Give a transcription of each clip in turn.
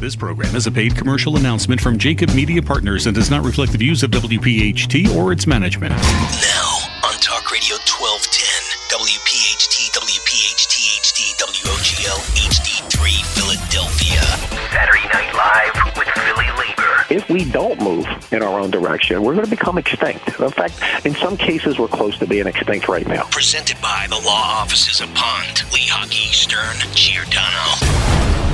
This program is a paid commercial announcement from JAKIB Media Partners and does not reflect the views of WPHT or its management. Now on Talk Radio 1210, WPHT, WPHT HD, WOGL HD3 Philadelphia. Saturday Night Live with Philly Labor. If we don't move in our own direction, we're going to become extinct. In fact, in some cases, we're close to being extinct right now. Presented by the law offices of Pond, Lehocky, Stern, Giordano.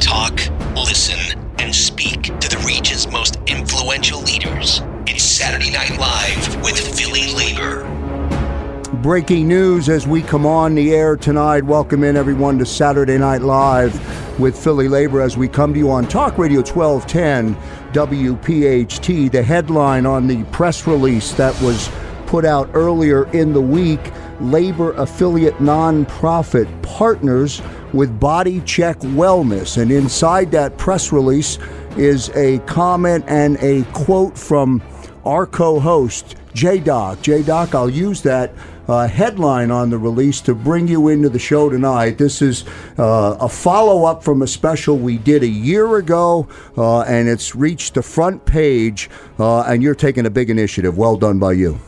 Talk, listen, and speak to the region's most influential leaders. It's Saturday Night Live with Philly Labor. Breaking news as we come on the air tonight. Welcome in everyone to Saturday Night Live with Philly Labor as we come to you on Talk Radio 1210 WPHT. The headline on the press release that was put out earlier in the week labor affiliate nonprofit partners with Body Check Wellness. And inside that press release is a comment and a quote from our co host, J Doc. J Doc, I'll use that uh, headline on the release to bring you into the show tonight. This is uh, a follow up from a special we did a year ago, uh, and it's reached the front page, uh, and you're taking a big initiative. Well done by you.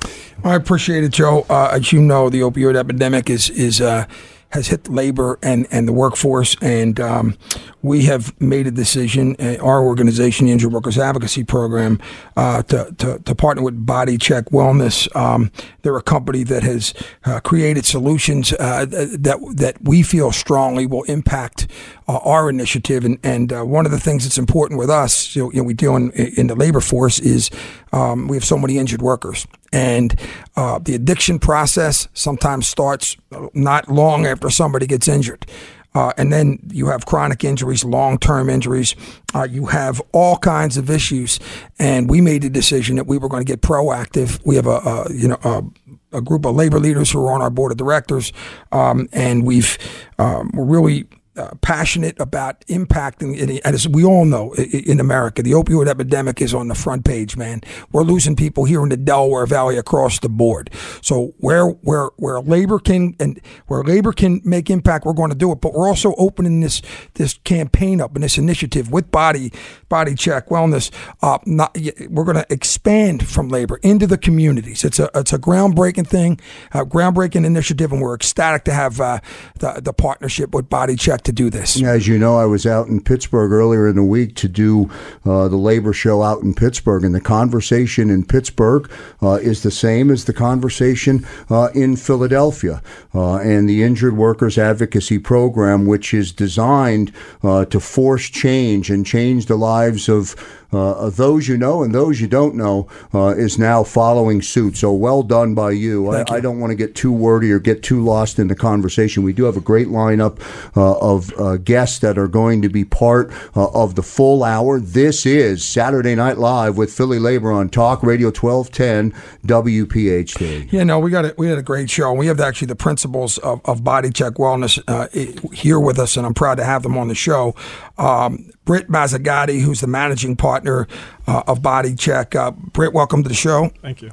I appreciate it, Joe. Uh, as you know, the opioid epidemic is is uh, has hit labor and, and the workforce, and um, we have made a decision, uh, our organization, the Injured Workers Advocacy Program, uh, to, to, to, partner with Body Check Wellness. Um, they're a company that has uh, created solutions uh, that that we feel strongly will impact uh, our initiative. And, and uh, one of the things that's important with us, you know, you know we deal in, in the labor force, is um, we have so many injured workers. And uh, the addiction process sometimes starts not long after somebody gets injured. Uh, and then you have chronic injuries, long term injuries. Uh, you have all kinds of issues. And we made the decision that we were going to get proactive. We have a, a you know, a, a, group of labor leaders who are on our board of directors. Um, and we've, um, really uh, passionate about impacting. And as we all know in America, the opioid epidemic is on the front page, man. We're losing people here in the Delaware Valley across the board. So where where where labor can and where labor can make impact, we're going to do it. But we're also opening this this campaign up and this initiative with Body Body Check Wellness. Uh, not, we're going to expand from labor into the communities. It's a it's a groundbreaking thing, a groundbreaking initiative, and we're ecstatic to have uh, the the partnership with Body Check to do this? As you know, I was out in Pittsburgh earlier in the week to do uh, the labor show out in Pittsburgh, and the conversation in Pittsburgh uh, is the same as the conversation uh, in Philadelphia. Uh, and the Injured Workers Advocacy Program, which is designed uh, to force change and change the lives of uh, those you know and those you don't know uh, is now following suit. So well done by you. I, you. I, don't want to get too wordy or get too lost in the conversation. We do have a great lineup uh, of uh, guests that are going to be part uh, of the full hour. This is Saturday Night Live with Philly Labor on Talk Radio 1210 WPHT. Yeah, no, we got it. We had a great show. We have actually the principals of, of Body Check Wellness uh, here with us, and I'm proud to have them on the show. Um, Britt Mazzagatti, who's the managing partner uh, of Body Check. Uh, Britt, welcome to the show. Thank you.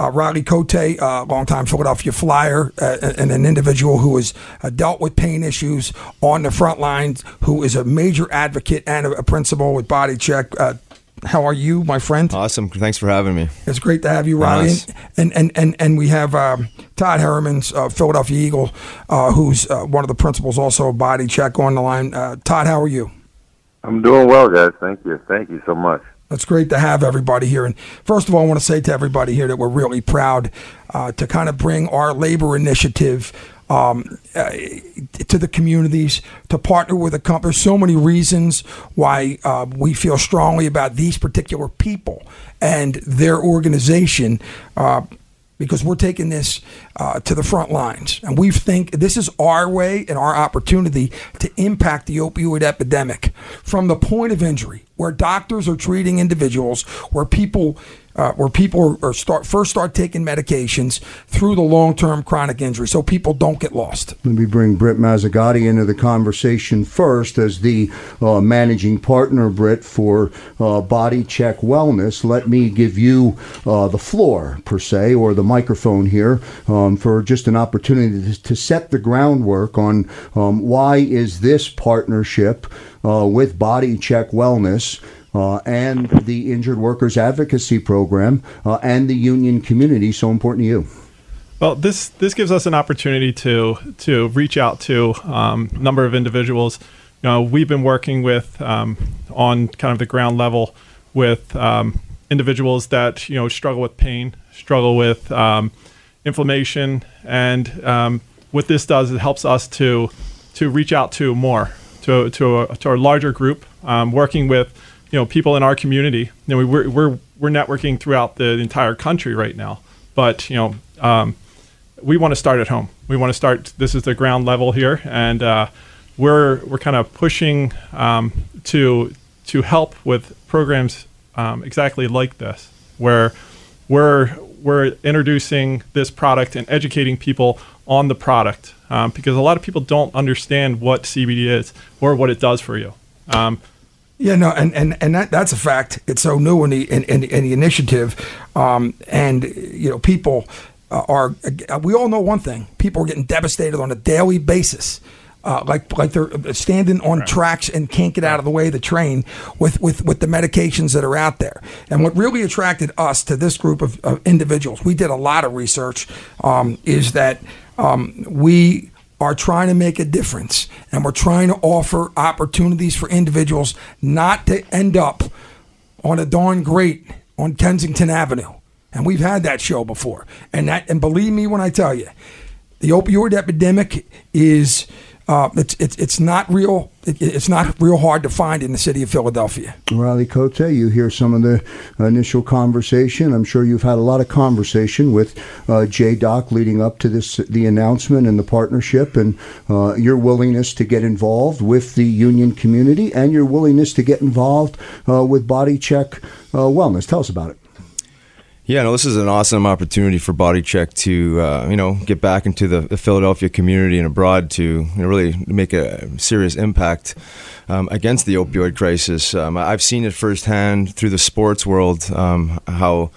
Uh, Riley Cote, uh, longtime Philadelphia Flyer, uh, and an individual who has uh, dealt with pain issues on the front lines, who is a major advocate and a, a principal with Body Check. Uh, how are you, my friend? Awesome. Thanks for having me. It's great to have you, Riley. Nice. And, and, and, and we have um, Todd Herremans, uh, Philadelphia Eagle, uh, who's uh, one of the principals also of Body Check on the line. Uh, Todd, how are you? I'm doing well, guys. Thank you. Thank you so much. It's great to have everybody here. And first of all, I want to say to everybody here that we're really proud uh, to kind of bring our labor initiative um, uh, to the communities, to partner with a company. There's so many reasons why uh, we feel strongly about these particular people and their organization. Uh, because we're taking this uh, to the front lines. And we think this is our way and our opportunity to impact the opioid epidemic from the point of injury, where doctors are treating individuals, where people uh, where people are start first start taking medications through the long term chronic injury, so people don't get lost. Let me bring Britt Mazzagatti into the conversation first as the uh, managing partner, Britt, for uh, Body Check Wellness. Let me give you uh, the floor per se, or the microphone here. Um, for just an opportunity to, to set the groundwork on um, why is this partnership uh, with Body Check Wellness. Uh, and the Injured Workers Advocacy Program uh, and the union community so important to you? Well, this this gives us an opportunity to to reach out to um, a number of individuals. You know, we've been working with um, on kind of the ground level with um, individuals that you know struggle with pain, struggle with um, inflammation, and um, what this does it helps us to to reach out to more to to a, to a larger group, um, working with you know people in our community. You know, we, we're we're we're networking throughout the entire country right now, but you know. Um, we want to start at home. We want to start. This is the ground level here, and uh, we're we're kind of pushing um, to to help with programs um, exactly like this, where we're we're introducing this product and educating people on the product um, because a lot of people don't understand what CBD is or what it does for you. Yeah, no, and, and, and that, that's a fact. It's so new in the in, in, in the initiative, um, and you know people uh, are. Uh, we all know one thing: people are getting devastated on a daily basis. Uh, like like they're standing on right. tracks and can't get out of the way of the train with, with, with the medications that are out there. And what really attracted us to this group of, of individuals, we did a lot of research, um, is that um, we are trying to make a difference and we're trying to offer opportunities for individuals not to end up on a darn great on Kensington Avenue. And we've had that show before. And that and believe me when I tell you, the opioid epidemic is uh, it's, it's it's not real. It, it's not real hard to find in the city of Philadelphia. Riley Cote, you hear some of the initial conversation. I'm sure you've had a lot of conversation with uh, J Doc leading up to this the announcement and the partnership, and uh, your willingness to get involved with the union community and your willingness to get involved uh, with Body Check uh, Wellness. Tell us about it. Yeah, no, this is an awesome opportunity for Body Check to, uh, you know, get back into the, the, Philadelphia community and abroad to you know, really make a serious impact um, against the opioid crisis. Um, I've seen it firsthand through the sports world um, how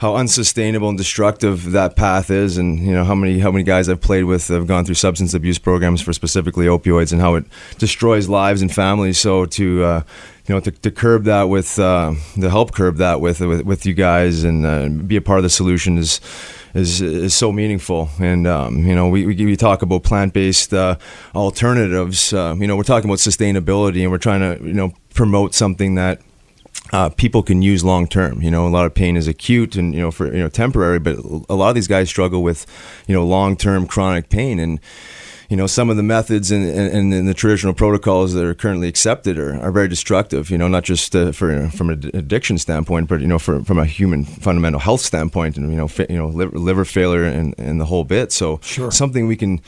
how unsustainable and destructive that path is, and you know how many how many guys I've played with have gone through substance abuse programs for specifically opioids, and how it destroys lives and families. So to uh, you know, to, to curb that with, uh, to help curb that with, with, with you guys and uh, be a part of the solution is, is, is so meaningful. And, um, you know, we, we, we, talk about plant based uh, alternatives. Uh, you know, we're talking about sustainability and we're trying to, you know, promote something that uh, people can use long term. You know, a lot of pain is acute and you know for you know temporary, but a lot of these guys struggle with you know long term chronic pain and you know, some of the methods and, and, and, the traditional protocols that are currently accepted are, are very destructive, you know, not just uh, for, from an addiction standpoint, but, you know, for, from a human fundamental health standpoint and, you know, fa- you know liver, liver failure and, and the whole bit. So sure. something we can,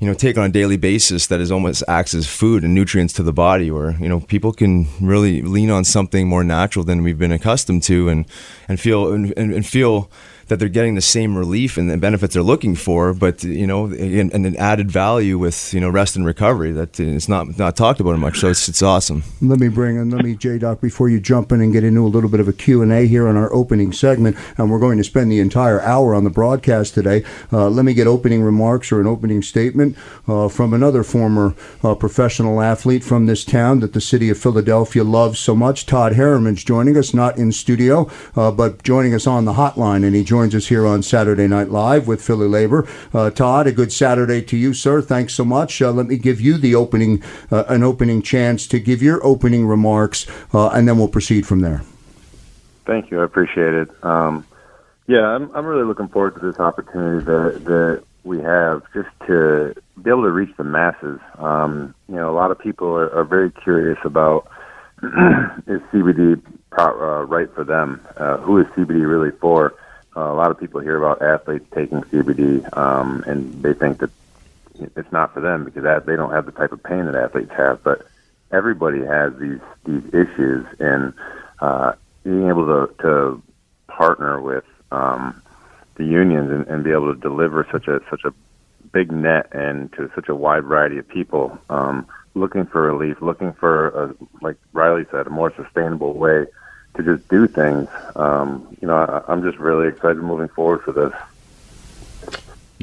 you know, take on a daily basis that is almost acts as food and nutrients to the body where, you know, people can really lean on something more natural than we've been accustomed to and, and feel, and, and feel, that they're getting the same relief and the benefits they're looking for, but you know, and, and an added value with you know rest and recovery that is not not talked about much. So it's it's awesome. Let me bring in, let me J Doc before you jump in and get into a little bit of a Q and A here on our opening segment, and we're going to spend the entire hour on the broadcast today. Uh, let me get opening remarks or an opening statement uh, from another former uh, professional athlete from this town that the city of Philadelphia loves so much. Todd Herremans joining us, not in studio, uh, but joining us on the hotline, and he joins us here on Saturday Night Live with Philly Labor. Uh, Todd, a good Saturday to you, sir. Thanks so much. Uh, let me give you the opening, uh, an opening chance to give your opening remarks, uh, and then we'll proceed from there. Thank you. I appreciate it. Um, yeah, I'm, I'm really looking forward to this opportunity that, that we have just to be able to reach the masses. Um, you know, a lot of people are, are very curious about is CBD pro- uh, right for them? Uh, who is CBD really for? Uh, a lot of people hear about athletes taking CBD, um, and they think that it's not for them because they don't have the type of pain that athletes have. But everybody has these these issues, and uh, being able to, to partner with um, the unions and, and be able to deliver such a such a big net and to such a wide variety of people um, looking for relief, looking for, a, like Riley said, a more sustainable way to just do things. Um, you know, I, I'm just really excited moving forward for this.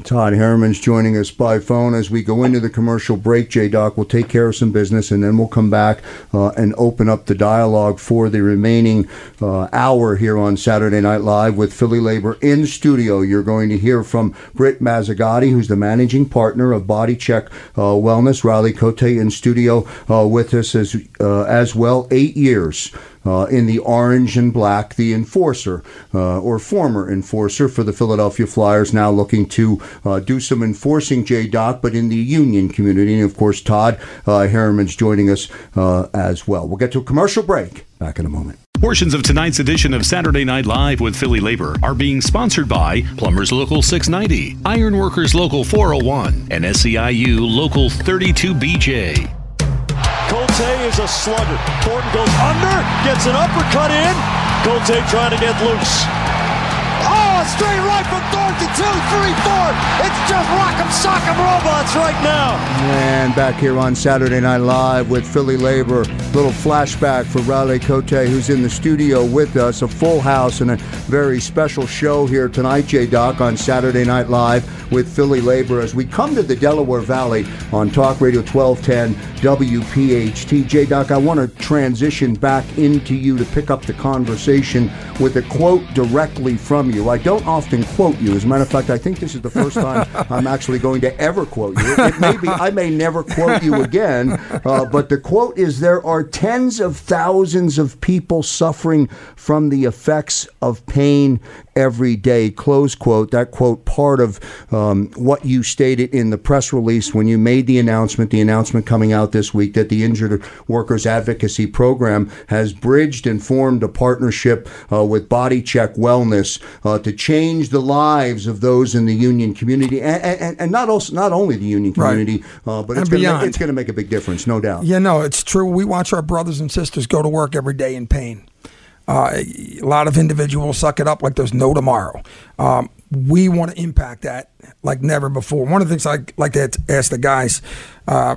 Todd Herremans joining us by phone as we go into the commercial break. J Doc will take care of some business and then we'll come back uh, and open up the dialogue for the remaining uh, hour here on Saturday Night Live with Philly Labor in studio. You're going to hear from Britt Mazzagatti, who's the managing partner of Body Check uh, Wellness. Riley Cote in studio uh, with us as, uh, as well. Eight years uh, in the orange and black, the enforcer uh, or former enforcer for the Philadelphia Flyers, now looking to uh, do some enforcing J Doc, but in the union community. And of course, Todd uh, Herremans joining us uh, as well. We'll get to a commercial break. Back in a moment. Portions of tonight's edition of Saturday Night Live with Philly Labor are being sponsored by Plumbers Local 690, Ironworkers Local 401, and SEIU Local 32BJ. Cote is a slugger. Thornton goes under, gets an uppercut in. Cote trying to get loose. Straight right from Thornton. Two, three, four. It's just rock'em sock'em robots right now. And back here on Saturday Night Live with Philly Labor, little flashback for Riley Cote, who's in the studio with us. A full house and a very special show here tonight, J Doc, on Saturday Night Live with Philly Labor as we come to the Delaware Valley on Talk Radio 1210 WPHT. J Doc, I want to transition back into you to pick up the conversation with a quote directly from you. I don't often quote you. As a matter of fact, I think this is the first time I'm actually going to ever quote you. It may be, I may never quote you again, uh, but the quote is There are tens of thousands of people suffering from the effects of pain every day. Close quote. That quote, part of um, what you stated in the press release when you made the announcement, the announcement coming out this week that the Injured Workers Advocacy Program has bridged and formed a partnership uh, with Body Check Wellness uh, to change the lives of those in the union community, and, and, and not also not only the union Right. community, uh, but it's going to make a big difference, no doubt. Yeah, no, it's true. We watch our brothers and sisters go to work every day in pain. Uh, a lot of individuals suck it up like there's no tomorrow. Um, we want to impact that like never before. One of the things I like to ask the guys, uh,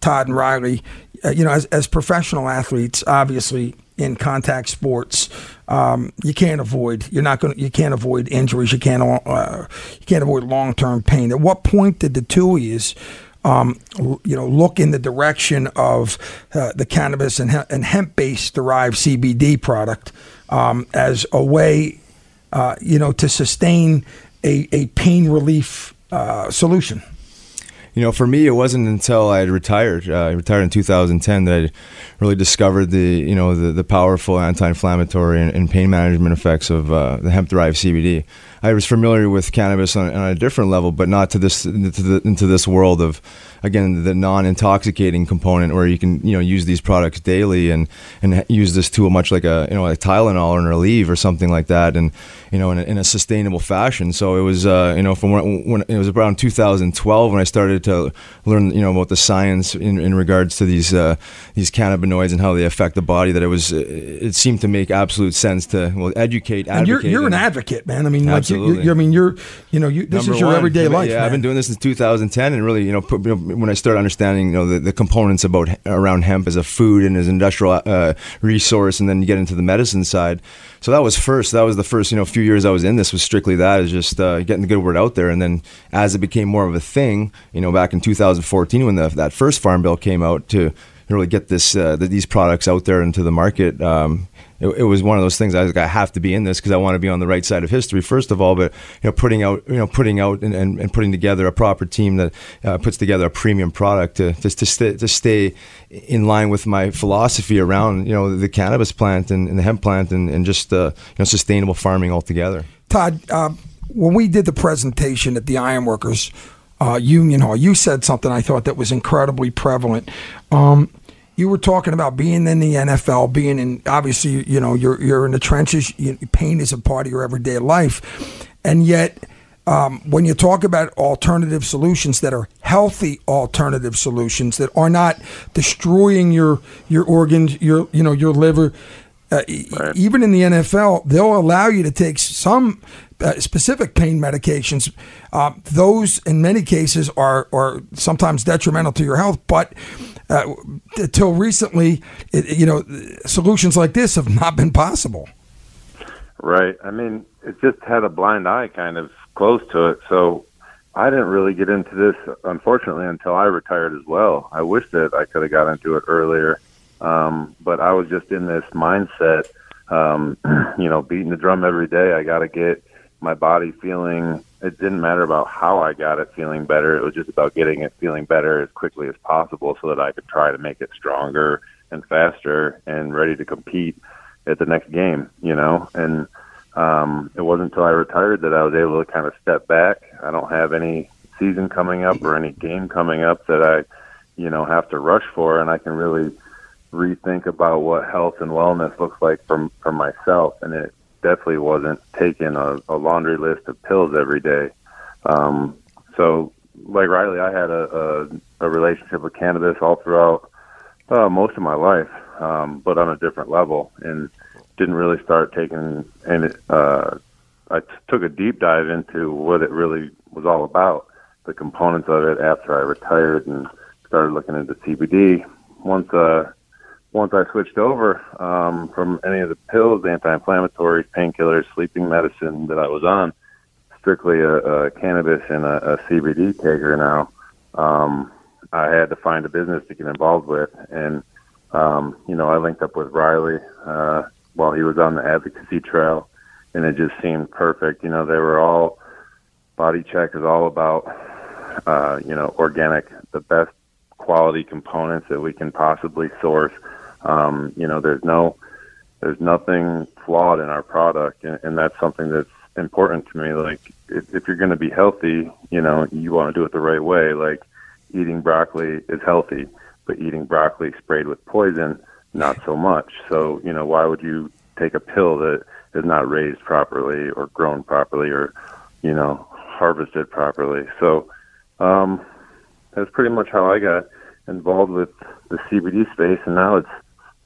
Todd and Riley, you know, as, as professional athletes, obviously in contact sports, um, you can't avoid. You're not going. You can't avoid injuries. You can't. Uh, you can't avoid long term pain. At what point did the two yous um, you know, look in the direction of uh, the cannabis and, he- and hemp-based derived CBD product um, as a way, uh, you know, to sustain a, a pain relief uh, solution. You know, for me, it wasn't until I had retired. Uh, I retired in 2010 that I really discovered the you know the, the powerful anti-inflammatory and, and pain management effects of uh, the hemp-derived CBD. I was familiar with cannabis on, on a different level, but not to this into, the, into this world of again the non-intoxicating component where you can you know use these products daily and and use this tool much like a you know a Tylenol or an Aleve or something like that, and you know in a, in a sustainable fashion. So it was uh, you know from when, when it was around 2012 when I started to learn you know about the science in, in regards to these uh, these cannabinoids and how they affect the body that it was it seemed to make absolute sense to well educate And you're you're an advocate, man. I mean, like you, you, you, I mean, you're you know, you, this Number is your one. everyday I mean, life. Yeah, man. I've been doing this since 2010, and really, you know, put, you know when I started understanding, you know, the, the components about around hemp as a food and as industrial uh, resource, and then you get into the medicine side. So that was first. That was the first, you know, few years I was in this was strictly that, is just uh, getting the good word out there, and then as it became more of a thing, you know, back in 2014 when the, that first farm bill came out to really get this uh, the, these products out there into the market. Um, it, it was one of those things I was I have to be in this because I want to be on the right side of history first of all. But you know, putting out you know putting out and, and, and putting together a proper team that uh, puts together a premium product to just to, stay, to stay in line with my philosophy around you know the cannabis plant and, and the hemp plant and, and just uh, you know sustainable farming altogether. Todd, uh, when we did the presentation at the Ironworkers uh, Union Hall, you said something I thought that was incredibly prevalent. Um, you were talking about being in the NFL, being in obviously, you know, you're you're in the trenches. You, pain is a part of your everyday life, and yet. Um, when you talk about alternative solutions that are healthy alternative solutions that are not destroying your your organs, your you know your liver, uh, e- even in the NFL, they'll allow you to take some uh, specific pain medications. Uh, those, in many cases, are are sometimes detrimental to your health. But uh, until recently, it, you know, solutions like this have not been possible. Right. I mean, it just had a blind eye kind of close to it. So, I didn't really get into this, unfortunately, until I retired as well. I wish that I could have got into it earlier, um, but I was just in this mindset, um, you know, beating the drum every day. I got to get my body feeling. It didn't matter about how I got it feeling better. It was just about getting it feeling better as quickly as possible, so that I could try to make it stronger and faster and ready to compete at the next game. You know, and um, it wasn't until I retired that I was able to kind of step back. I don't have any season coming up or any game coming up that I, you know, have to rush for, and I can really rethink about what health and wellness looks like from for myself. And it definitely wasn't taking a, a laundry list of pills every day. Um, so, like Riley, I had a, a, a relationship with cannabis all throughout uh, most of my life, um, but on a different level, and didn't really start taking and uh, I t- took a deep dive into what it really was all about, the components of it after I retired and started looking into CBD. Once uh, once I switched over um, from any of the pills, anti-inflammatories, painkillers, sleeping medicine that I was on, strictly a, a cannabis and a, a CBD taker now. Um, I had to find a business to get involved with, and um, you know, I linked up with Riley. Uh, while he was on the advocacy trail, and it just seemed perfect. You know, they were all body check is all about uh, you know organic, the best quality components that we can possibly source. Um, you know, there's no there's nothing flawed in our product, and, and that's something that's important to me. Like, if, if you're going to be healthy, you know, you want to do it the right way. Like, eating broccoli is healthy, but eating broccoli sprayed with poison not so much. So, you know, why would you take a pill that is not raised properly or grown properly or, you know, harvested properly? So, um, that's pretty much how I got involved with the CBD space, and now it's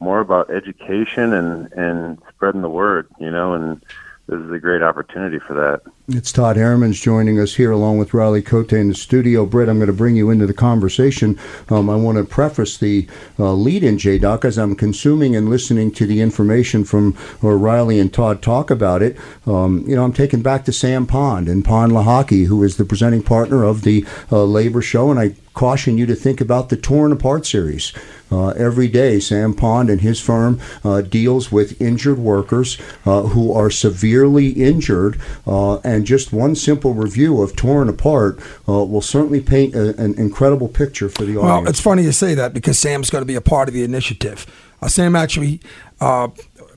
more about education and and spreading the word, you know, and this is a great opportunity for that. It's Todd Herremans joining us here along with Riley Cote in the studio. Britt, I'm going to bring you into the conversation. Um, I want to preface the uh, lead in, J Doc, as I'm consuming and listening to the information from uh, Riley and Todd talk about it. Um, you know, I'm taken back to Sam Pond and Pond Lehocky, who is the presenting partner of the uh, Labor Show, and I caution you to think about the Torn Apart series. Uh, every day, Sam Pond and his firm uh, deals with injured workers uh, who are severely injured, uh, and just one simple review of Torn Apart uh, will certainly paint a, an incredible picture for the audience. Well, it's funny you say that because Sam's going to be a part of the initiative. Uh, Sam actually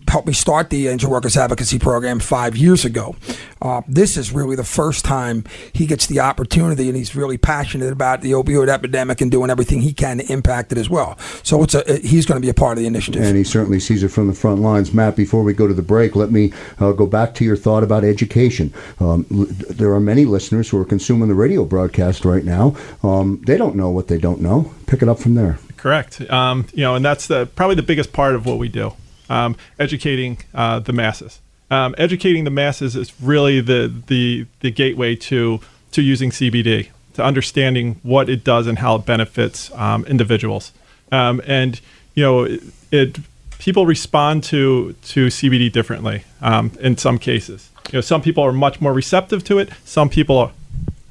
helped me start the Injured Workers Advocacy Program five years ago. Uh, this is really the first time he gets the opportunity, and he's really passionate about the opioid epidemic and doing everything he can to impact it as well. So it's a, he's going to be a part of the initiative. And he certainly sees it from the front lines. Matt, before we go to the break, let me uh, go back to your thought about education. Um, l- there are many listeners who are consuming the radio broadcast right now. Um, they don't know what they don't know. Pick it up from there. Correct. Um, you know, and that's the probably the biggest part of what we do um, educating uh, the masses. Um, educating the masses is really the, the the gateway to to using CBD, to understanding what it does and how it benefits um, individuals. Um, and you know, it, it, people respond to to CBD differently um, in some cases. You know, some people are much more receptive to it. Some people are,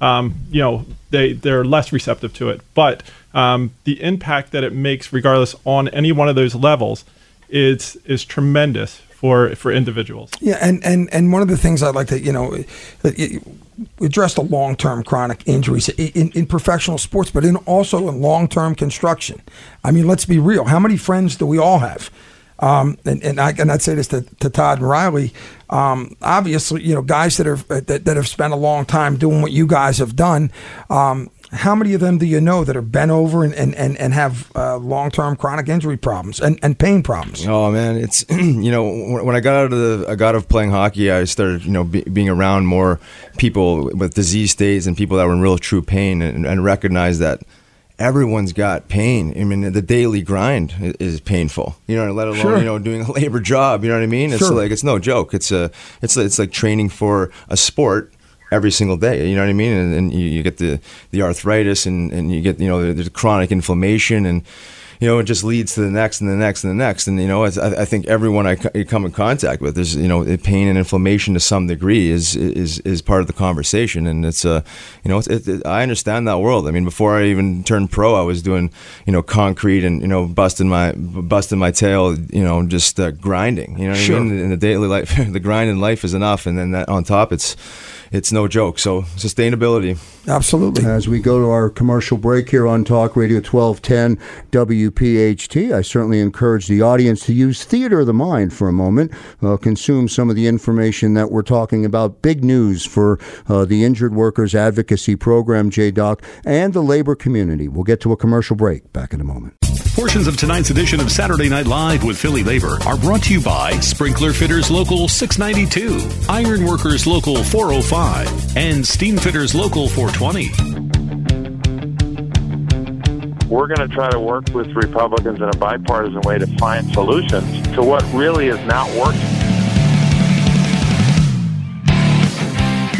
um, you know, they they're less receptive to it. But the impact that it makes, regardless on any one of those levels, is is tremendous for for individuals. Yeah, and and and one of the things I'd like to you know address the long term chronic injuries in, in professional sports, but in also in long term construction. I mean, let's be real. How many friends do we all have? Um, and, and I and I'd say this to, to Todd and Riley. Um, obviously, you know, guys that are that, that have spent a long time doing what you guys have done. Um, how many of them do you know that are bent over and, and, and, and have uh, long term chronic injury problems and, and pain problems? Oh man, it's you know when I got out of the I got of playing hockey, I started you know be, being around more people with disease states and people that were in real true pain and, and recognized that everyone's got pain. I mean, the daily grind is painful. You know, let alone sure. you know doing a labor job. You know what I mean? It's sure. like it's no joke. It's a it's it's like training for a sport every single day. You know what I mean? And, and you, you, get the, the arthritis and, and you get, you know, the, the chronic inflammation and, you know, it just leads to the next and the next and the next. And you know, I, I think everyone I come in contact with is you know, pain and inflammation to some degree is is is part of the conversation. And it's a, uh, you know, it, it, I understand that world. I mean, before I even turned pro, I was doing you know concrete and you know busting my busting my tail, you know, just uh, grinding. You know what sure. I mean? In the daily life, the grind in life is enough, and then that on top, it's it's no joke. So sustainability. Absolutely. As we go to our commercial break here on Talk Radio 1210 WPHT, I certainly encourage the audience to use theater of the mind for a moment, uh, consume some of the information that we're talking about. Big news for uh, the Injured Workers Advocacy Program, JDOC, and the labor community. We'll get to a commercial break. Back in a moment. Portions of tonight's edition of Saturday Night Live with Philly Labor are brought to you by Sprinkler Fitters Local 692, Iron Workers Local 405, and Steam Fitters Local 420. We're going to try to work with Republicans in a bipartisan way to find solutions to what really is not working.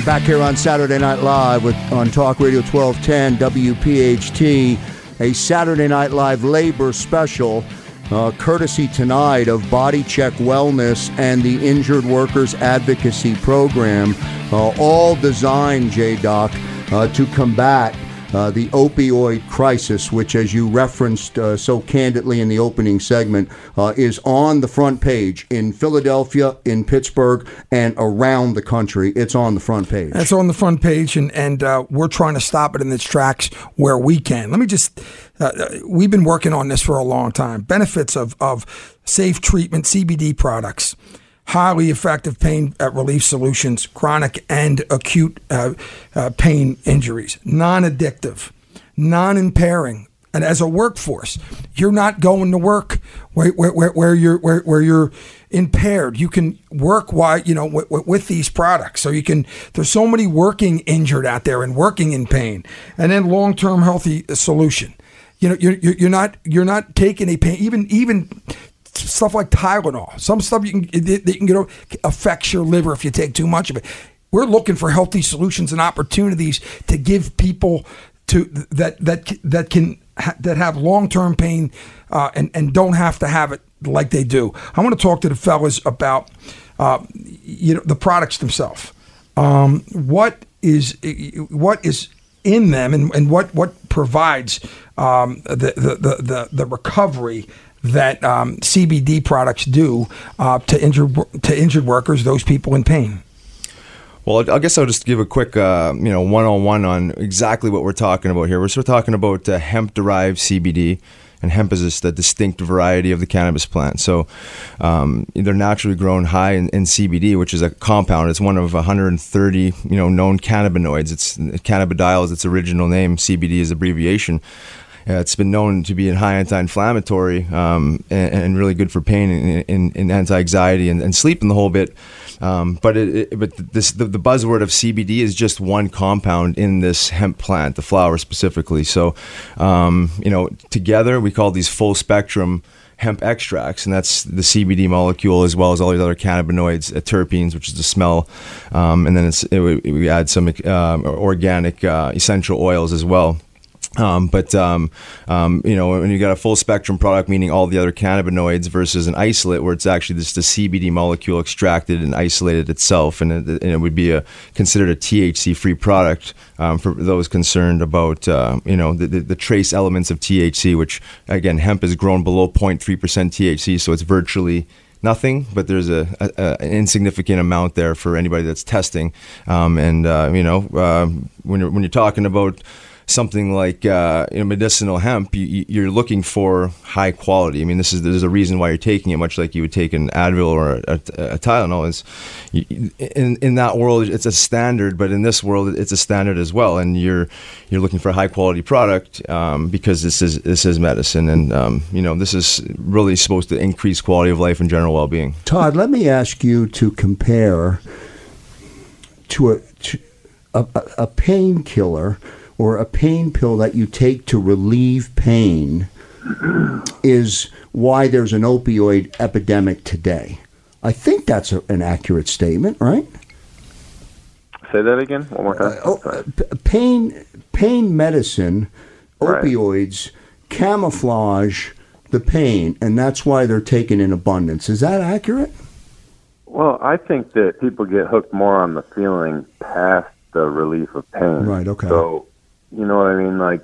Back here on Saturday Night Live with on Talk Radio 1210 WPHT a Saturday Night Live labor special. Uh, courtesy tonight of Body Check Wellness and the Injured Workers Advocacy Program, uh, all designed, J Doc, to combat uh, the opioid crisis, which, as you referenced uh, so candidly in the opening segment, uh, is on the front page in Philadelphia, in Pittsburgh, and around the country. It's on the front page. It's on the front page, and, and uh, we're trying to stop it in its tracks where we can. Let me just, uh, uh, we've been working on this for a long time. Benefits of, of safe treatment, CBD products highly effective pain uh, relief solutions, chronic and acute uh, uh, pain injuries, non addictive, non impairing. And as a workforce, you're not going to work where, where, where, you're where, where you're impaired. You can work while you know with, with, these products. So you can. There's so many working injured out there and working in pain, and then long term healthy solution. You know, you're, you're not you're not taking a pain even even stuff like Tylenol. Some stuff you can that you can get affects your liver if you take too much of it. We're looking for healthy solutions and opportunities to give people to that that that can that have long term pain uh, and and don't have to have it like they do. I want to talk to the fellas about uh, you know the products themselves. Um, what is what is in them and, and what what provides um, the, the the the recovery that um, CBD products do uh, to injured to injured workers, those people in pain. Well, I guess I'll just give a quick, uh, you know, one-on-one on exactly what we're talking about here. We're, talking about uh, hemp-derived CBD, and hemp is just a distinct variety of the cannabis plant. So um, they're naturally grown high in, in, CBD, which is a compound. It's one of 130, you know, known cannabinoids. It's cannabidiol is its original name. CBD is abbreviation. Uh, it's been known to be a high anti-inflammatory um, and, and, really good for pain and, and, and anti-anxiety and, sleep and, the whole bit. Um, but it, it, but this the, the, buzzword of CBD is just one compound in this hemp plant, the flower specifically. So, um, you know, together we call these full spectrum hemp extracts, and that's the CBD molecule as well as all these other cannabinoids, uh, terpenes, which is the smell, um, and then it, we add some uh, organic uh, essential oils as well. Um, but um, um, you know, when you got a full spectrum product, meaning all the other cannabinoids, versus an isolate, where it's actually just the CBD molecule extracted and isolated itself, and it, and it would be a considered a THC-free product um, for those concerned about uh, you know the, the, the, trace elements of THC, which again, hemp is grown below 0.3% THC, so it's virtually nothing, but there's a, a, a, an insignificant amount there for anybody that's testing. Um, and uh, you know, uh, when you're when you're talking about something like uh, you know, medicinal hemp, you, are looking for high quality. I mean, this is there's a reason why you're taking it, much like you would take an Advil or a, a, a Tylenol. Is in in that world, it's a standard, but in this world, it's a standard as well. And you're you're looking for a high quality product um, because this is this is medicine, and um, you know this is really supposed to increase quality of life and general well being. Todd, let me ask you to compare to a to a, a painkiller or a pain pill that you take to relieve pain is why there's an opioid epidemic today. I think that's a, an accurate statement, right? Say that again. One more time. Uh, oh, pain, pain medicine, right. opioids, camouflage the pain, and that's why they're taken in abundance. Is that accurate? Well, I think that people get hooked more on the feeling past the relief of pain. Right, okay. So, you know what I mean? Like,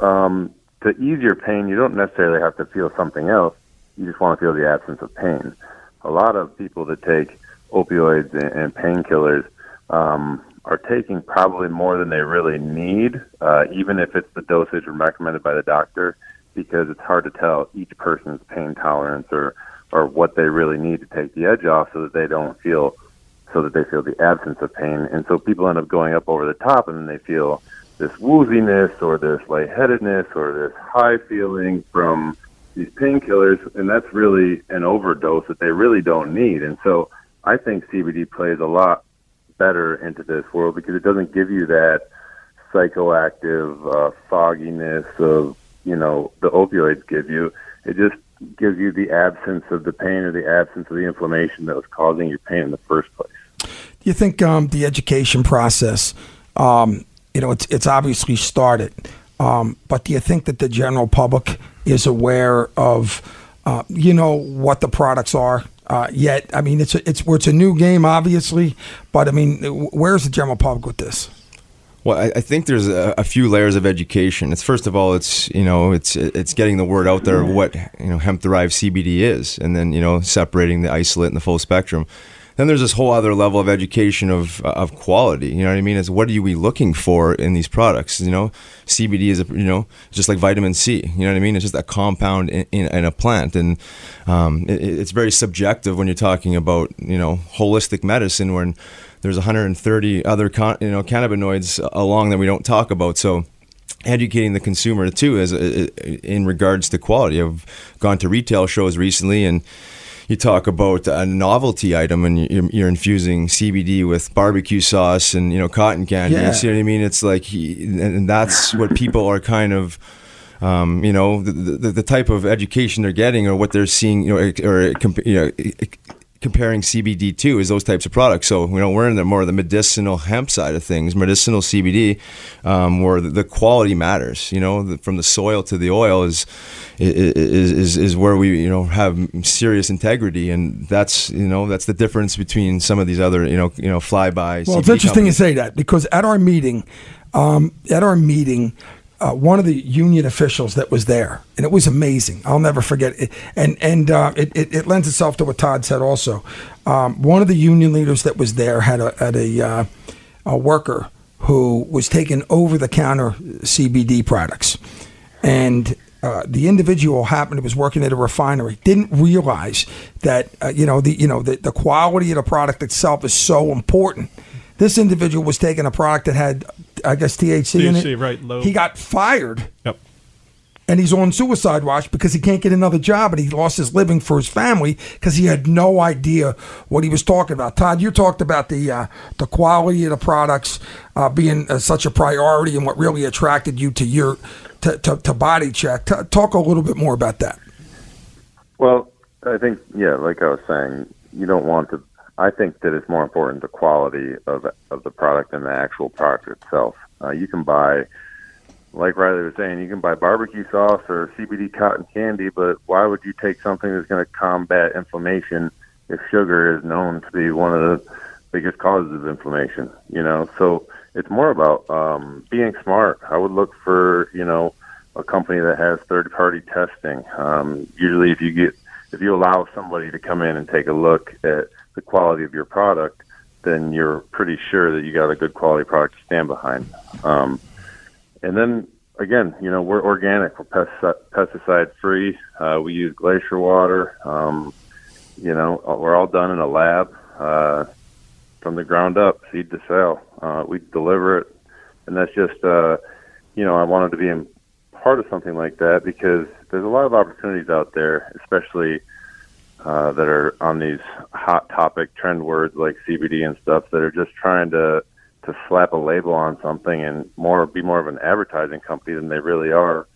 um, to ease your pain, you don't necessarily have to feel something else. You just want to feel the absence of pain. A lot of people that take opioids and, and painkillers um, are taking probably more than they really need, uh, even if it's the dosage recommended by the doctor, because it's hard to tell each person's pain tolerance or or what they really need to take the edge off, so that they don't feel so that they feel the absence of pain. And so people end up going up over the top, and then they feel this wooziness or this lightheadedness or this high feeling from these painkillers, and that's really an overdose that they really don't need. And so I think CBD plays a lot better into this world because it doesn't give you that psychoactive uh, fogginess of you know the opioids give you. It just gives you the absence of the pain or the absence of the inflammation that was causing your pain in the first place. Do you think um, the education process, um, you know, it's it's obviously started, um, but do you think that the general public is aware of, uh, you know, what the products are? Uh, yet, I mean, it's a, it's it's a new game, obviously, but I mean, where's the general public with this? Well, I, I think there's a, a, few layers of education. It's first of all, it's you know, it's it's getting the word out there of what you know hemp derived CBD is, and then you know, separating the isolate and the full spectrum. Then there's this whole other level of education of of quality. You know what I mean? Is what are we looking for in these products? You know, CBD is a, you know just like vitamin C. You know what I mean? It's just a compound in, in, in a plant, and um, it, it's very subjective when you're talking about you know holistic medicine when there's 130 other con- you know cannabinoids along that we don't talk about. So educating the consumer too is uh, in regards to quality. I've gone to retail shows recently and you talk about a novelty item and you're, you're, infusing CBD with barbecue sauce and you know cotton candy. Yeah. You see what I mean? It's like, and that's what people are kind of. Um, you know the, the, the type of education they're getting or what they're seeing, you know, or, or you know, comparing CBD to is those types of products. So you know we're in the more of the medicinal hemp side of things, medicinal CBD, um, where the, the, quality matters. You know, the, from the soil to the oil is, is is is where we you know have serious integrity, and that's you know that's the difference between some of these other you know you know flyby. Well, CBD it's interesting companies. you say that because at our meeting, um, at our meeting uh, one of the union officials that was there, and it was amazing. I'll never forget it. And and uh, it, it, it, lends itself to what Todd said also. Um, one of the union leaders that was there had a, had a, uh, a worker who was taking over the counter CBD products. And uh, the individual happened was working at a refinery didn't realize that uh, you know the you know the, the quality of the product itself is so important this individual was taking a product that had, I guess, THC, THC in it. right? Low. He got fired. Yep. And he's on suicide watch because he can't get another job, and he lost his living for his family because he had no idea what he was talking about. Todd, you talked about the uh, the quality of the products uh, being uh, such a priority, and what really attracted you to your to, to, to body check. T- talk a little bit more about that. Well, I think yeah, like I was saying, you don't want to I think that it's more important the quality of of the product than the actual product itself. Uh, you can buy, like Riley was saying, you can buy barbecue sauce or CBD cotton candy, but why would you take something that's going to combat inflammation if sugar is known to be one of the biggest causes of inflammation? You know, so it's more about um, being smart. I would look for you know a company that has third party testing. Um, usually, if you get if you allow somebody to come in and take a look at the quality of your product, then you're pretty sure that you got a good quality product to stand behind. Um, and then again, you know, we're organic, we're pesticide, free. Uh, we use glacier water. Um, you know, we're all done in a lab uh, from the ground up, seed to sale. Uh, we deliver it, and that's just, uh, you know, I wanted to be in part of something like that because there's a lot of opportunities out there, especially uh, that are on these hot topic trend words like CBD and stuff that are just trying to to slap a label on something and more be more of an advertising company than they really are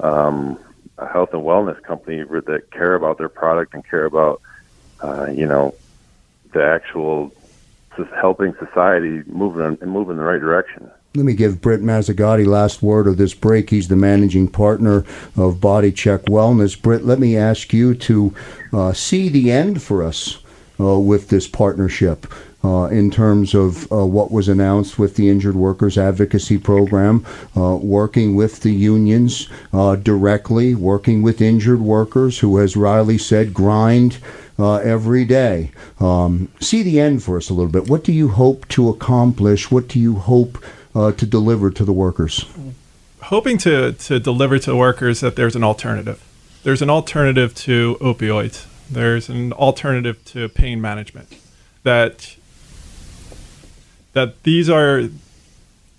um, a health and wellness company that care about their product and care about uh, you know the actual just helping society move in, move in the right direction. Let me give Britt Mazzagatti last word of this break. He's the managing partner of Body Check Wellness. Britt, let me ask you to uh, see the end for us uh, with this partnership. Uh, in terms of uh, what was announced with the Injured Workers Advocacy Program, uh, working with the unions uh, directly, working with injured workers who, as Riley said, grind uh, every day. Um, see the end for us a little bit. What do you hope to accomplish? What do you hope uh, to deliver to the workers? Hoping to, to deliver to workers that there's an alternative. There's an alternative to opioids. There's an alternative to pain management. That that these are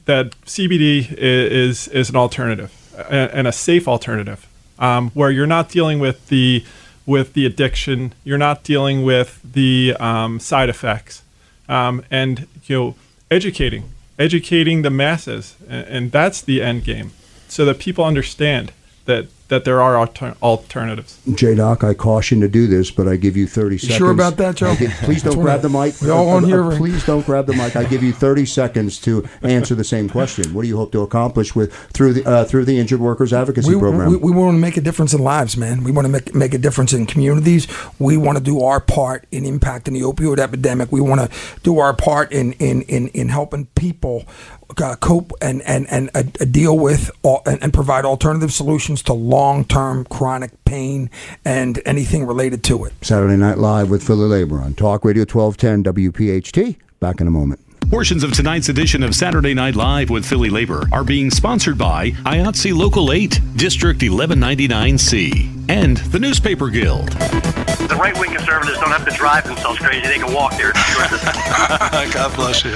that CBD is is an alternative and a safe alternative um, where you're not dealing with the with the addiction, you're not dealing with the um, side effects, um, and you know educating educating the masses, and, and that's the end game, so that people understand that that there are alter- alternatives. J Doc, I caution to do this, but I give you 30 seconds. sure about that, Joe? Give, please don't grab the mic. We all Uh, on uh, here. Please don't grab the mic. I give you 30 seconds to answer the same question. What do you hope to accomplish with through the uh, through the Injured Workers Advocacy we, Program? We, we want to make a difference in lives, man. We want to make make a difference in communities. We want to do our part in impacting the opioid epidemic. We want to do our part in in in, in helping people uh, cope and and and uh, deal with all, and, and provide alternative solutions to long term chronic pain and anything related to it. Saturday Night Live with Philly Labor on Talk Radio 1210 WPHT. Back in a moment. Portions of tonight's edition of Saturday Night Live with Philly Labor are being sponsored by IATSE Local 8, District 1199C, and the Newspaper Guild. The right wing conservatives don't have to drive themselves crazy, they can walk there. God bless you.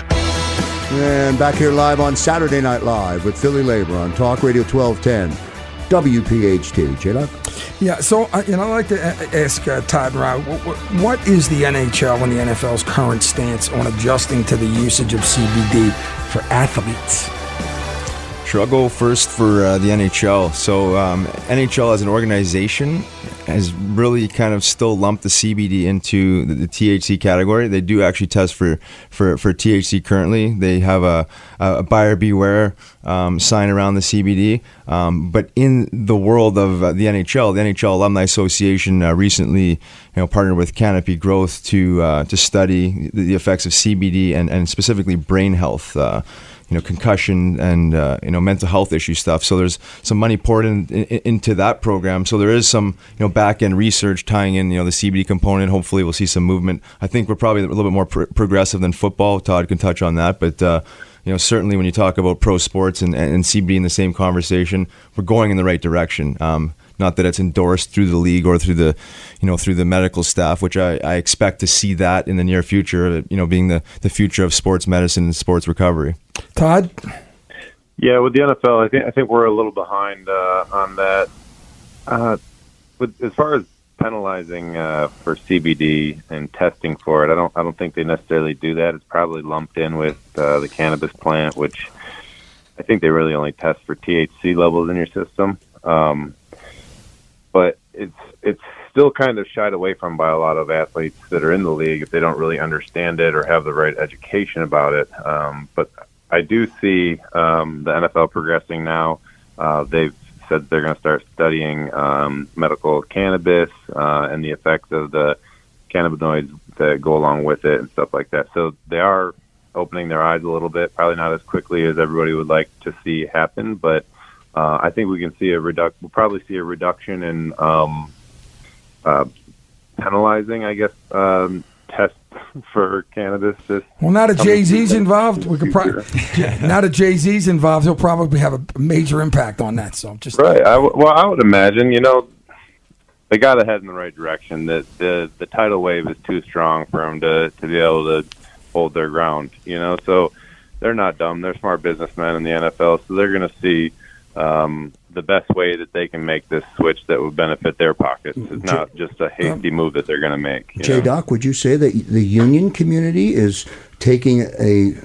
And back here live on Saturday Night Live with Philly Labor on Talk Radio 1210 WPHT. J Doc? Yeah, so uh, you know, I'd like to ask uh, Todd Rao, what, what is the NHL and the NFL's current stance on adjusting to the usage of CBD for athletes? Sure, I'll go first for uh, the NHL. So, um, NHL as an organization has really kind of still lumped the CBD into the, the THC category. They do actually test for, for, for THC currently. They have a, a buyer beware um, sign around the CBD. Um, but in the world of uh, the NHL, the NHL Alumni Association uh, recently you know, partnered with Canopy Growth to, uh, to study the, the effects of CBD and, and specifically brain health. You know, concussion and uh, you know mental health issue stuff. So there's some money poured in, in, into that program. So there is some you know back end research tying in you know the CBD component. Hopefully we'll see some movement. I think we're probably a little bit more pr- progressive than football. Todd can touch on that, but. Uh, you know, certainly when you talk about pro sports and, and CBD in the same conversation, we're going in the right direction. Um, not that it's endorsed through the league or through the, you know, through the medical staff, which I, I expect to see that in the near future. You know, being the, the future of sports medicine and sports recovery. Todd? Yeah, with the NFL, I think I think we're a little behind uh, on that. Uh, with as far as penalizing uh, for CBD and testing for it, I don't I don't think they necessarily do that. It's probably lumped in with uh, the cannabis plant, which I think they really only test for THC levels in your system. Um, but it's it's still kind of shied away from by a lot of athletes that are in the league if they don't really understand it or have the right education about it. Um, but I do see um, the NFL progressing now. Uh, they've said they're going to start studying um, medical cannabis uh, and the effects of the cannabinoids that go along with it and stuff like that. So they are opening their eyes a little bit, probably not as quickly as everybody would like to see happen, but uh, I think we can see a reduc. We'll probably see a reduction in um, uh, penalizing, I guess, um, tests for cannabis. This Well, now that Jay Z's involved, we could probably. now that Jay Z's involved, he'll probably have a major impact on that. So just Right. I w- well, I would imagine. You know, they got to head in the right direction. That the the tidal wave is too strong for them to to be able to hold their ground. You know, so they're not dumb. They're smart businessmen in the NFL, so they're going to see um, the best way that they can make this switch that would benefit their pockets. is not just a hasty move that they're going to make. you J? Doc, would you say that the union community is taking a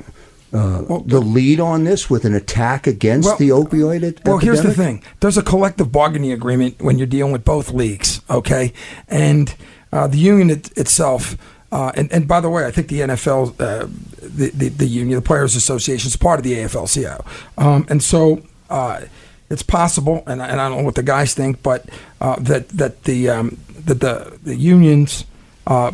uh, the lead on this with an attack against Well- the opioid epidemic? Well, here's the thing. There's a collective bargaining agreement when you're dealing with both leagues, okay? And uh, the union it, itself Uh, and, and by the way, I think the NFL, uh, the, the, the union, the Players Association, is part of the AFL-CIO. Um, and so uh, it's possible, and, and I don't know what the guys think, but uh, that that the um, that the the unions uh,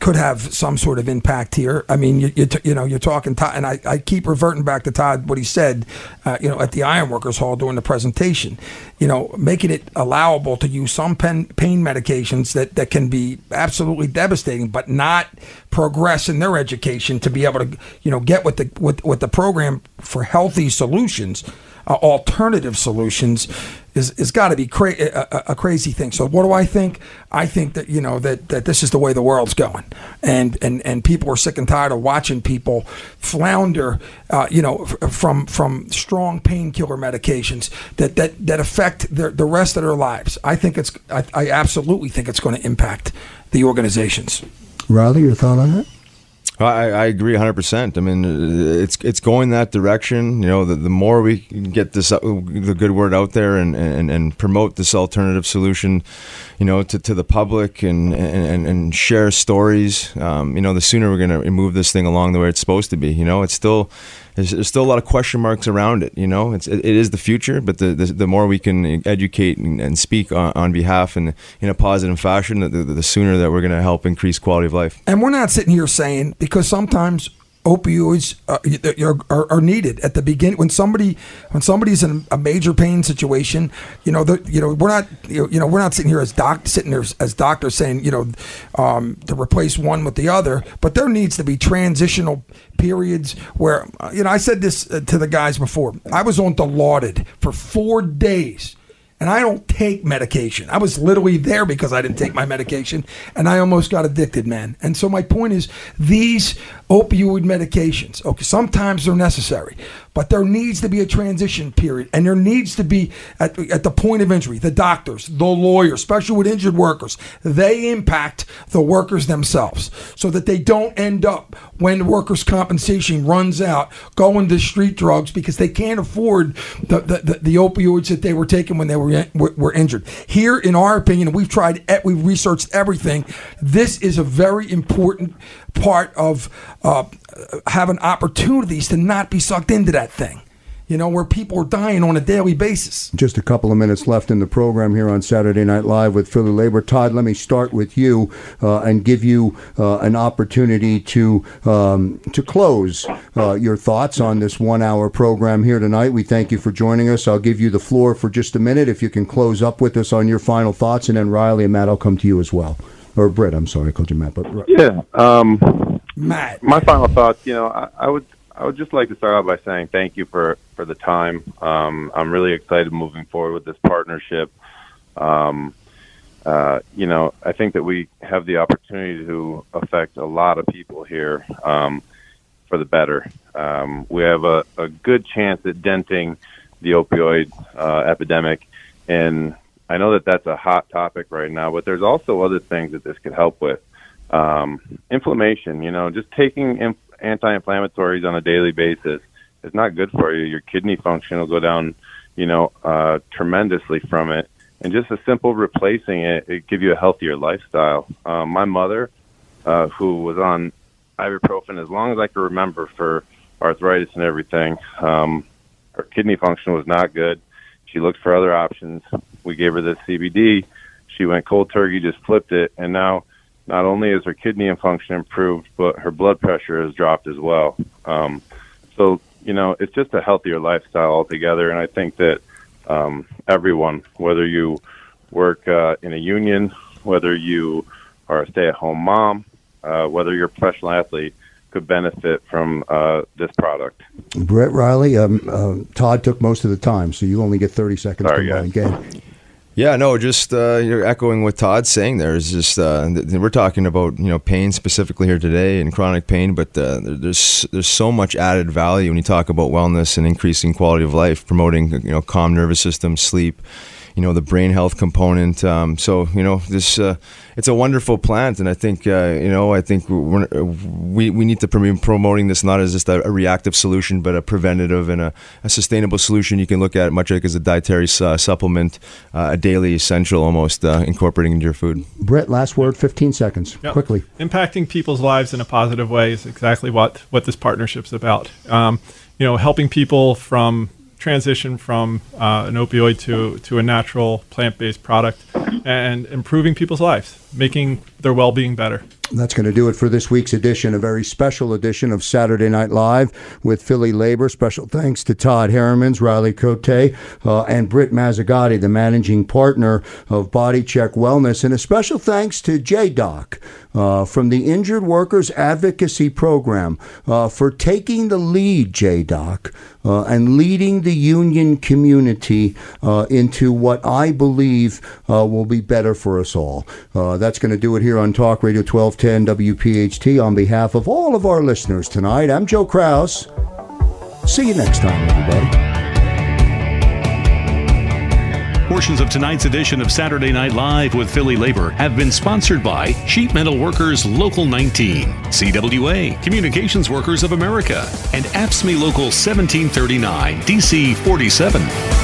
could have some sort of impact here. I mean, you you, t- you know you're talking Todd, and I, I keep reverting back to Todd what he said, uh, you know, at the Ironworkers Hall during the presentation. You know, making it allowable to use some pen, pain medications that that can be absolutely devastating, but not progress in their education to be able to you know get with the with, with the program for healthy solutions uh, alternative solutions is, is got to be cra- a, a, crazy thing. So what do I think? I think that you know that, that this is the way the world's going, and and and people are sick and tired of watching people flounder, uh, you know, f- from from strong painkiller medications that that that affect their, the rest of their lives. I think it's I, I absolutely think it's going to impact the organizations. Riley, your thought on that? I, I agree 100%. I mean, it's it's going that direction. You know, the, the more we get this uh, the good word out there and, and, and promote this alternative solution, you know, to, to the public and, and, and share stories, um, you know, the sooner we're going to move this thing along the way it's supposed to be. You know, it's still there's, there's still a lot of question marks around it. You know, it's it, it is the future, but the, the, the more we can educate and, and speak on, on, behalf and in a positive fashion, the, the sooner that we're going to help increase quality of life. And we're not sitting here saying because sometimes opioids uh, are, are, needed at the beginning when somebody when somebody's in a major pain situation you know you know we're not you know we're not sitting here as doc sitting there as doctors saying you know um, to replace one with the other but there needs to be transitional periods where uh, you know I said this uh, to the guys before. I was on Dilaudid for 4 days and I don't take medication. I was literally there because I didn't take my medication, and I almost got addicted, man. And so my point is, these opioid medications, okay, sometimes they're necessary, but there needs to be a transition period, and there needs to be at, at the point of injury, the doctors, the lawyers, especially with injured workers, they impact the workers themselves, so that they don't end up when workers' compensation runs out going to street drugs because they can't afford the the, the, the opioids that they were taking when they were, were were injured. Here, in our opinion, we've tried, we've researched everything. This is a very important part of uh, having opportunities to not be sucked into that thing. You know, where people are dying on a daily basis. Just a couple of minutes left in the program here on Saturday Night Live with Philly Labor. Todd, let me start with you uh, and give you uh, an opportunity to um, to close uh, your thoughts on this one-hour program here tonight. We thank you for joining us. I'll give you the floor for just a minute if you can close up with us on your final thoughts, and then Riley and Matt, I'll come to you as well or Brett. I'm sorry, I called you Matt. But yeah, um, Matt. My final thoughts. You know, I, I, would I would just like to start out by saying thank you for for the time. Um, I'm really excited moving forward with this partnership. Um, uh, you know, I think that we have the opportunity to affect a lot of people here um, for the better. Um, we have a, a good chance at denting the opioid uh, epidemic, and I know that that's a hot topic right now, but there's also other things that this could help with. Um, inflammation, you know, just taking inf- anti-inflammatories on a daily basis is not good for you. Your kidney function will go down, you know, uh, tremendously from it. And just a simple replacing it, it give you a healthier lifestyle. Um, my mother, uh, who was on ibuprofen as long as I can remember for arthritis and everything, um, her kidney function was not good. She looked for other options we gave her this CBD. She went cold turkey, just flipped it, and now not only is her kidney function improved, but her blood pressure has dropped as well. Um, so you know, it's just a healthier lifestyle altogether, and I think that um, everyone, whether you work uh, in a union, whether you are a stay-at-home mom, uh, whether you're a professional athlete, could benefit from uh, this product. Brett Riley, um, uh, Todd took most of the time, so you only get 30 seconds Sorry, combined. Yeah, no, just uh, you're echoing what Todd's saying. There is just uh, th- we're talking about you know pain specifically here today and chronic pain, but uh, there's there's so much added value when you talk about wellness and increasing quality of life, promoting you know calm nervous system, sleep, you know the brain health component. Um, so you know this uh, it's a wonderful plant, and I think uh, you know I think we we need to be promoting this not as just a, a, reactive solution, but a preventative and a, a, sustainable solution. You can look at it much like as a dietary uh, supplement, uh, a daily essential, almost uh, incorporating into your food. Brett, last word, fifteen seconds, yep. quickly. Impacting people's lives in a positive way is exactly what what this partnership's about. Um, you know, helping people from transition from uh, an opioid to to a natural plant based product and improving people's lives, making their well being better. That's going to do it for this week's edition, a very special edition of Saturday Night Live with Philly Labor. Special thanks to Todd Herremans, Riley Cote, uh, and Britt Mazzagatti, the managing partner of Body Check Wellness. And a special thanks to JDoc uh, from the Injured Workers Advocacy Program uh, for taking the lead, JDoc, uh, and leading the union community uh, into what I believe uh, will be better for us all. That's going to do it here on Talk Radio 1210 WPHT. On behalf of all of our listeners tonight, I'm Joe Kraus. See you next time, everybody. Portions of tonight's edition of Saturday Night Live with Philly Labor have been sponsored by Sheet Metal Workers Local 19, CWA, Communications Workers of America, and AFSCME Local 1739, DC 47.